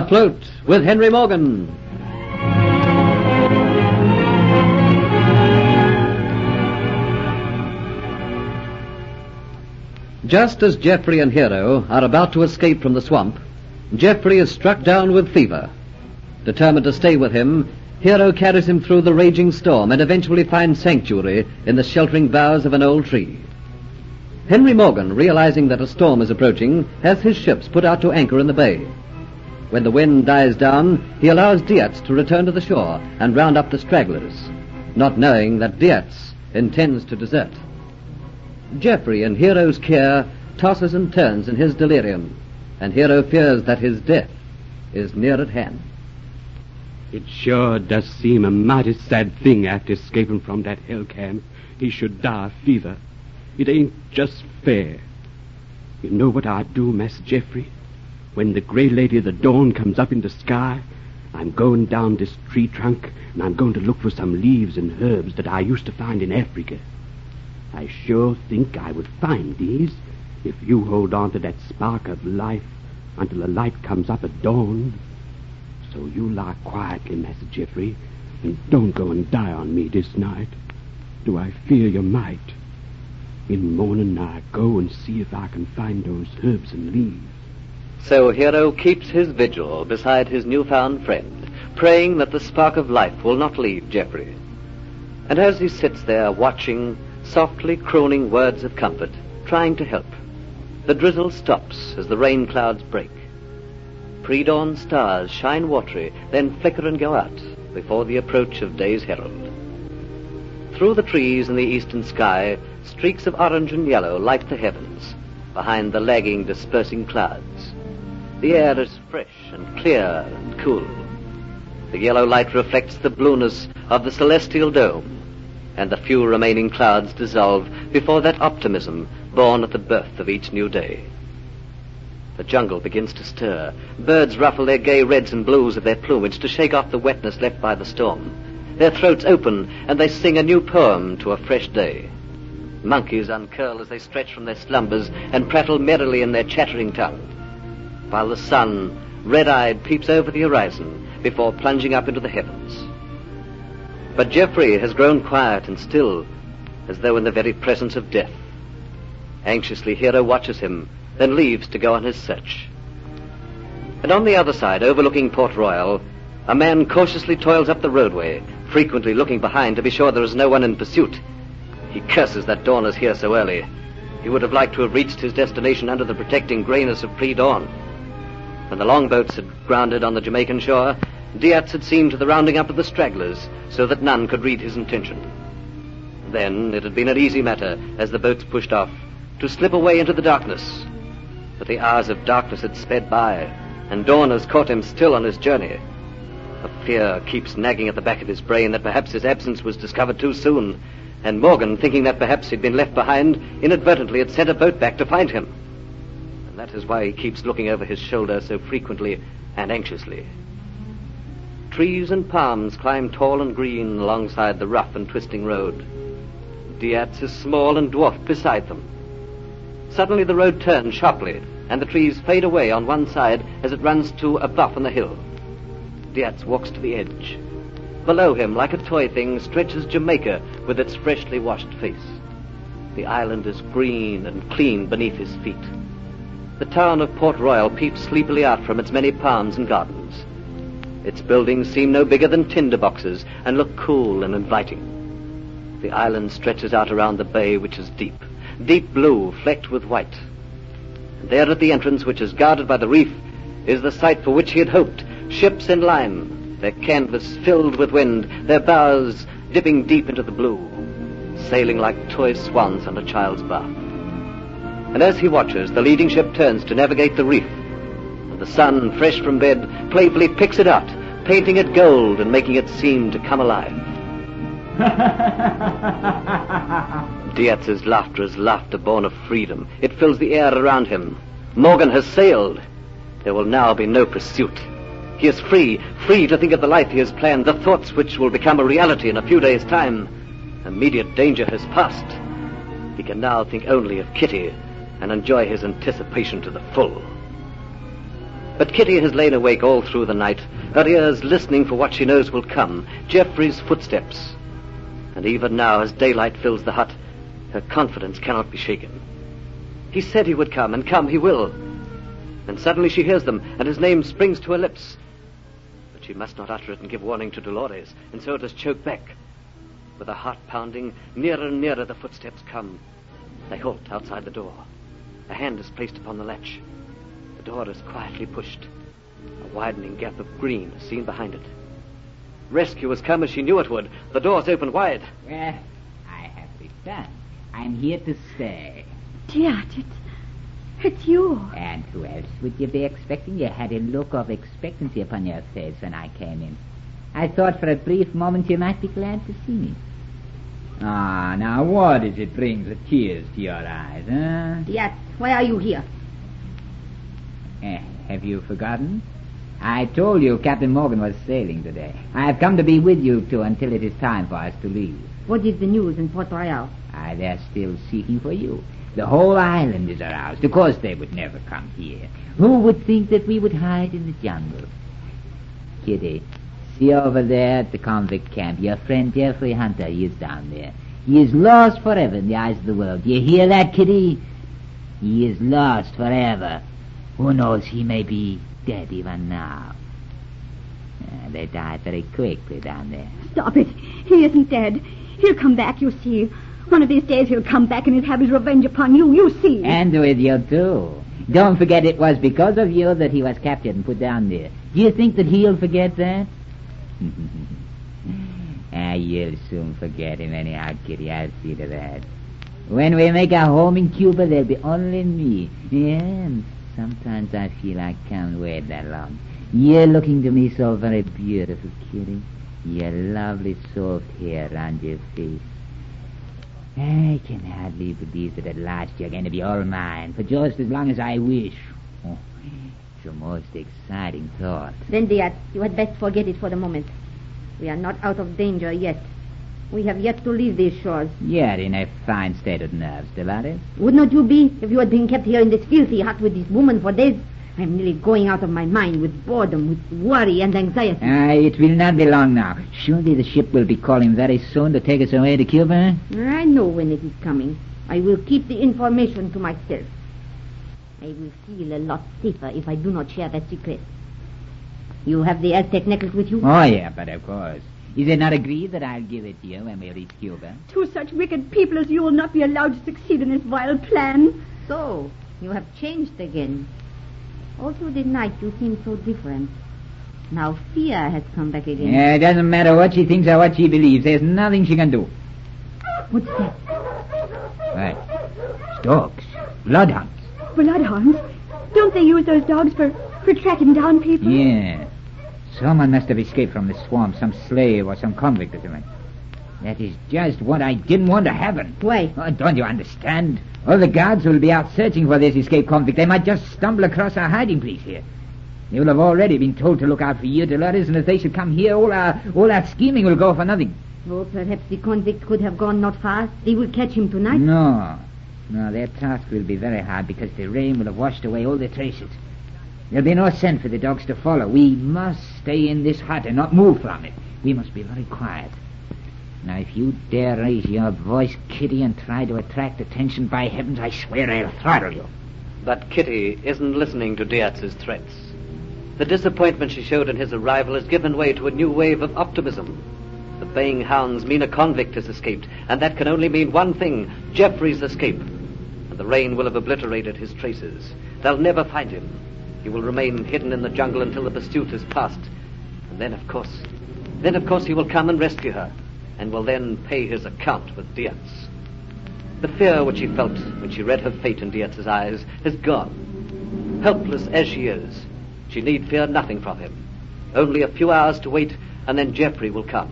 Afloat with Henry Morgan. Just as Geoffrey and Hero are about to escape from the swamp, Geoffrey is struck down with fever. Determined to stay with him, Hero carries him through the raging storm and eventually finds sanctuary in the sheltering boughs of an old tree. Henry Morgan, realizing that a storm is approaching, has his ships put out to anchor in the bay. When the wind dies down, he allows Dietz to return to the shore and round up the stragglers, not knowing that Dietz intends to desert. Geoffrey, in Hero's care, tosses and turns in his delirium, and Hero fears that his death is near at hand. It sure does seem a mighty sad thing after escaping from that hell camp. He should die of fever. It ain't just fair. You know what I'd do, Master Geoffrey? When the gray lady of the dawn comes up in the sky, I'm going down this tree trunk and I'm going to look for some leaves and herbs that I used to find in Africa. I sure think I would find these if you hold on to that spark of life until the light comes up at dawn. So you lie quietly, Master Geoffrey, and don't go and die on me this night. Do I fear you might? In morning I go and see if I can find those herbs and leaves. So Hero keeps his vigil beside his newfound friend, praying that the spark of life will not leave Geoffrey. And as he sits there watching, softly crooning words of comfort, trying to help, the drizzle stops as the rain clouds break. Pre-dawn stars shine watery, then flicker and go out before the approach of day's herald. Through the trees in the eastern sky, streaks of orange and yellow light the heavens, behind the lagging, dispersing clouds. The air is fresh and clear and cool. The yellow light reflects the blueness of the celestial dome, and the few remaining clouds dissolve before that optimism born at the birth of each new day. The jungle begins to stir. Birds ruffle their gay reds and blues of their plumage to shake off the wetness left by the storm. Their throats open and they sing a new poem to a fresh day. Monkeys uncurl as they stretch from their slumbers and prattle merrily in their chattering tongue, while the sun, red-eyed, peeps over the horizon before plunging up into the heavens. But Geoffrey has grown quiet and still, as though in the very presence of death. Anxiously, Hero watches him, then leaves to go on his search. And on the other side, overlooking Port Royal, a man cautiously toils up the roadway, frequently looking behind to be sure there is no one in pursuit. He curses that dawn is here so early. He would have liked to have reached his destination under the protecting grayness of pre-dawn. When the longboats had grounded on the Jamaican shore, Dietz had seen to the rounding up of the stragglers so that none could read his intention. Then it had been an easy matter, as the boats pushed off, to slip away into the darkness. But the hours of darkness had sped by, and dawn has caught him still on his journey. A fear keeps nagging at the back of his brain that perhaps his absence was discovered too soon, and Morgan, thinking that perhaps he'd been left behind, inadvertently had sent a boat back to find him. That is why he keeps looking over his shoulder so frequently and anxiously. Trees and palms climb tall and green alongside the rough and twisting road. Dietz is small and dwarfed beside them. Suddenly the road turns sharply, and the trees fade away on one side as it runs to a bluff on the hill. Dietz walks to the edge. Below him, like a toy thing, stretches Jamaica with its freshly washed face. The island is green and clean beneath his feet. The town of Port Royal peeps sleepily out from its many palms and gardens. Its buildings seem no bigger than tinder boxes and look cool and inviting. The island stretches out around the bay, which is deep, deep blue, flecked with white. And there at the entrance, which is guarded by the reef, is the sight for which he had hoped, ships in line, their canvas filled with wind, their bows dipping deep into the blue, sailing like toy swans on a child's bath. And as he watches, the leading ship turns to navigate the reef, and the sun, fresh from bed, playfully picks it out, painting it gold and making it seem to come alive. Dietz's laughter is laughter born of freedom. It fills the air around him. Morgan has sailed. There will now be no pursuit. He is free, free to think of the life he has planned, the thoughts which will become a reality in a few days' time. Immediate danger has passed. He can now think only of Kitty and enjoy his anticipation to the full. But Kitty has lain awake all through the night, her ears listening for what she knows will come, Geoffrey's footsteps. And even now, as daylight fills the hut, her confidence cannot be shaken. He said he would come, and come he will. And suddenly she hears them, and his name springs to her lips. But she must not utter it and give warning to Dolores, and so does choke back. With a heart pounding, nearer and nearer the footsteps come. They halt outside the door. A hand is placed upon the latch. The door is quietly pushed. A widening gap of green is seen behind it. Rescue has come as she knew it would. The door's opened wide. Well, I have returned. I'm here to stay. Dear, it's, it's you. And who else would you be expecting? You had a look of expectancy upon your face when I came in. I thought for a brief moment you might be glad to see me. Ah, now what is it brings the tears to your eyes, huh? Yes, why are you here? Eh, have you forgotten? I told you Captain Morgan was sailing today. I have come to be with you two until it is time for us to leave. What is the news in Port Royal? Ah, they're still seeking for you. The whole island is aroused. Of course they would never come here. Who would think that we would hide in the jungle? Kitty, see over there at the convict camp. Your friend Geoffrey Hunter, he is down there. He is lost forever in the eyes of the world. Do You hear that, Kitty? He is lost forever. Who knows, he may be dead even now. Uh, they died very quickly down there. Stop it. He isn't dead. He'll come back, you see. One of these days he'll come back and he'll have his revenge upon you, you see. And with you, too. Don't forget it was because of you that he was captured and put down there. Do you think that he'll forget that? ah, you'll soon forget him anyhow, Kitty. I'll see to that. When we make our home in Cuba, there'll be only me. And Sometimes I feel I can't wait that long. You're looking to me so very beautiful, Kitty. Your lovely soft hair around your face. I can hardly believe that at last you're going to be all mine for just as long as I wish. Oh, it's a most exciting thought. Then, dear, you had best forget it for the moment. We are not out of danger yet. We have yet to leave these shores. You're in a fine state of nerves, Dolores. Would not you be if you had been kept here in this filthy hut with this woman for days? I'm nearly going out of my mind with boredom, with worry and anxiety. Ah, it will not be long now. Surely the ship will be calling very soon to take us away to Cuba. I know when it is coming. I will keep the information to myself. I will feel a lot safer if I do not share that secret. You have the Aztec necklace with you? Oh, yeah, but of course. Is it not agreed that I'll give it to you when we reach Cuba? Two such wicked people as you will not be allowed to succeed in this vile plan. So, you have changed again. All through the night you seemed so different. Now fear has come back again. Yeah, it doesn't matter what she thinks or what she believes. There's nothing she can do. What's that? What? Dogs. Bloodhounds. Bloodhounds? Don't they use those dogs for, for tracking down people? Yeah. Someone must have escaped from the swamp, some slave or some convict or something. That is just what I didn't want to happen. Why? Oh, don't you understand? All the guards will be out searching for this escaped convict. They might just stumble across our hiding place here. They will have already been told to look out for you, Dolores, and if they should come here, all our all our scheming will go for nothing. Oh, perhaps the convict could have gone not far. They will catch him tonight. No. No, their task will be very hard because the rain will have washed away all the traces. There'll be no scent for the dogs to follow. We must stay in this hut and not move from it. We must be very quiet. Now, if you dare raise your voice, Kitty, and try to attract attention, by heavens, I swear I'll throttle you. But Kitty isn't listening to Diaz's threats. The disappointment she showed in his arrival has given way to a new wave of optimism. The baying hounds mean a convict has escaped, and that can only mean one thing Geoffrey's escape. And the rain will have obliterated his traces. They'll never find him. He will remain hidden in the jungle until the pursuit is past. And then, of course, then, of course, he will come and rescue her, and will then pay his account with Diaz. The fear which she felt when she read her fate in Diaz's eyes has gone. Helpless as she is, she need fear nothing from him. Only a few hours to wait, and then Geoffrey will come.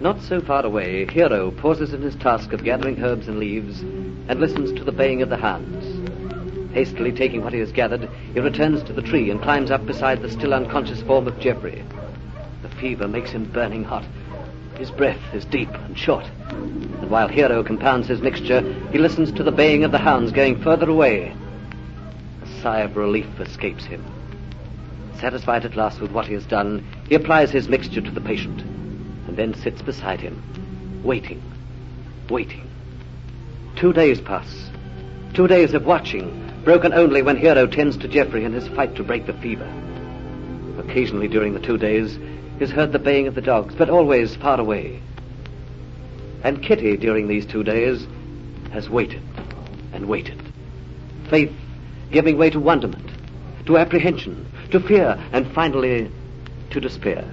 Not so far away, Hero pauses in his task of gathering herbs and leaves and listens to the baying of the hounds. Hastily taking what he has gathered, he returns to the tree and climbs up beside the still unconscious form of Geoffrey. The fever makes him burning hot. His breath is deep and short. And while Hero compounds his mixture, he listens to the baying of the hounds going further away. A sigh of relief escapes him. Satisfied at last with what he has done, he applies his mixture to the patient and then sits beside him, waiting, waiting. Two days pass. Two days of watching, broken only when Hero tends to Geoffrey in his fight to break the fever. Occasionally during the two days is heard the baying of the dogs, but always far away. And Kitty, during these two days, has waited and waited. Faith giving way to wonderment, to apprehension, to fear, and finally to despair.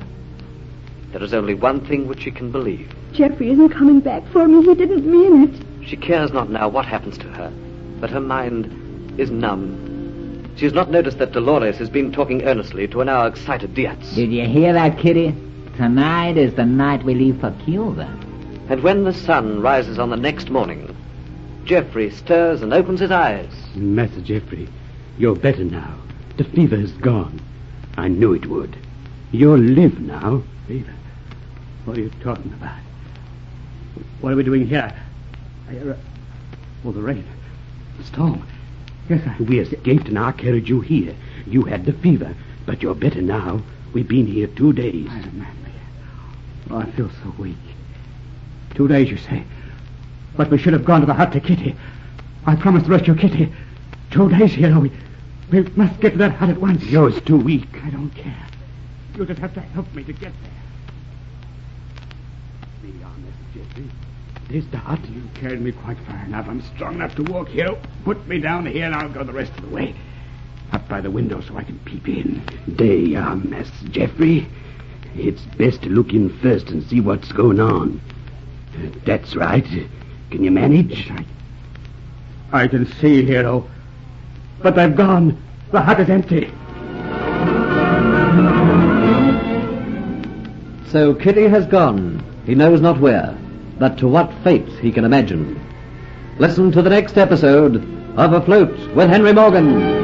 There is only one thing which she can believe. Geoffrey isn't coming back for me. He didn't mean it. She cares not now what happens to her, but her mind is numb. She has not noticed that Dolores has been talking earnestly to an now excited Diaz. Did you hear that, Kitty? Tonight is the night we leave for Cuba. And when the sun rises on the next morning, Geoffrey stirs and opens his eyes. Master Geoffrey, you're better now. The fever is gone. I knew it would. You'll live now. Fever? What are you talking about? What are we doing here? I, uh, oh, the rain. The storm. Yes, I... We escaped and I carried you here. You had the fever, but you're better now. We've been here two days. I remember. Oh, I feel so weak. Two days, you say. But we should have gone to the hut to Kitty. I promised to rescue Kitty. Two days here. We, we must get to that hut at once. You're too weak. I don't care. You'll just have to help me to get there. Be honest, Geoffrey. There's the hut. You carried me quite far enough. I'm strong enough to walk here. Put me down here and I'll go the rest of the way. Up by the window so I can peep in. There you are, Master Geoffrey. It's best to look in first and see what's going on. That's right. Can you manage? I, I can see, Hero. But they've gone. The hut is empty. So Kitty has gone. He knows not where, but to what fate he can imagine. Listen to the next episode of Afloat with Henry Morgan.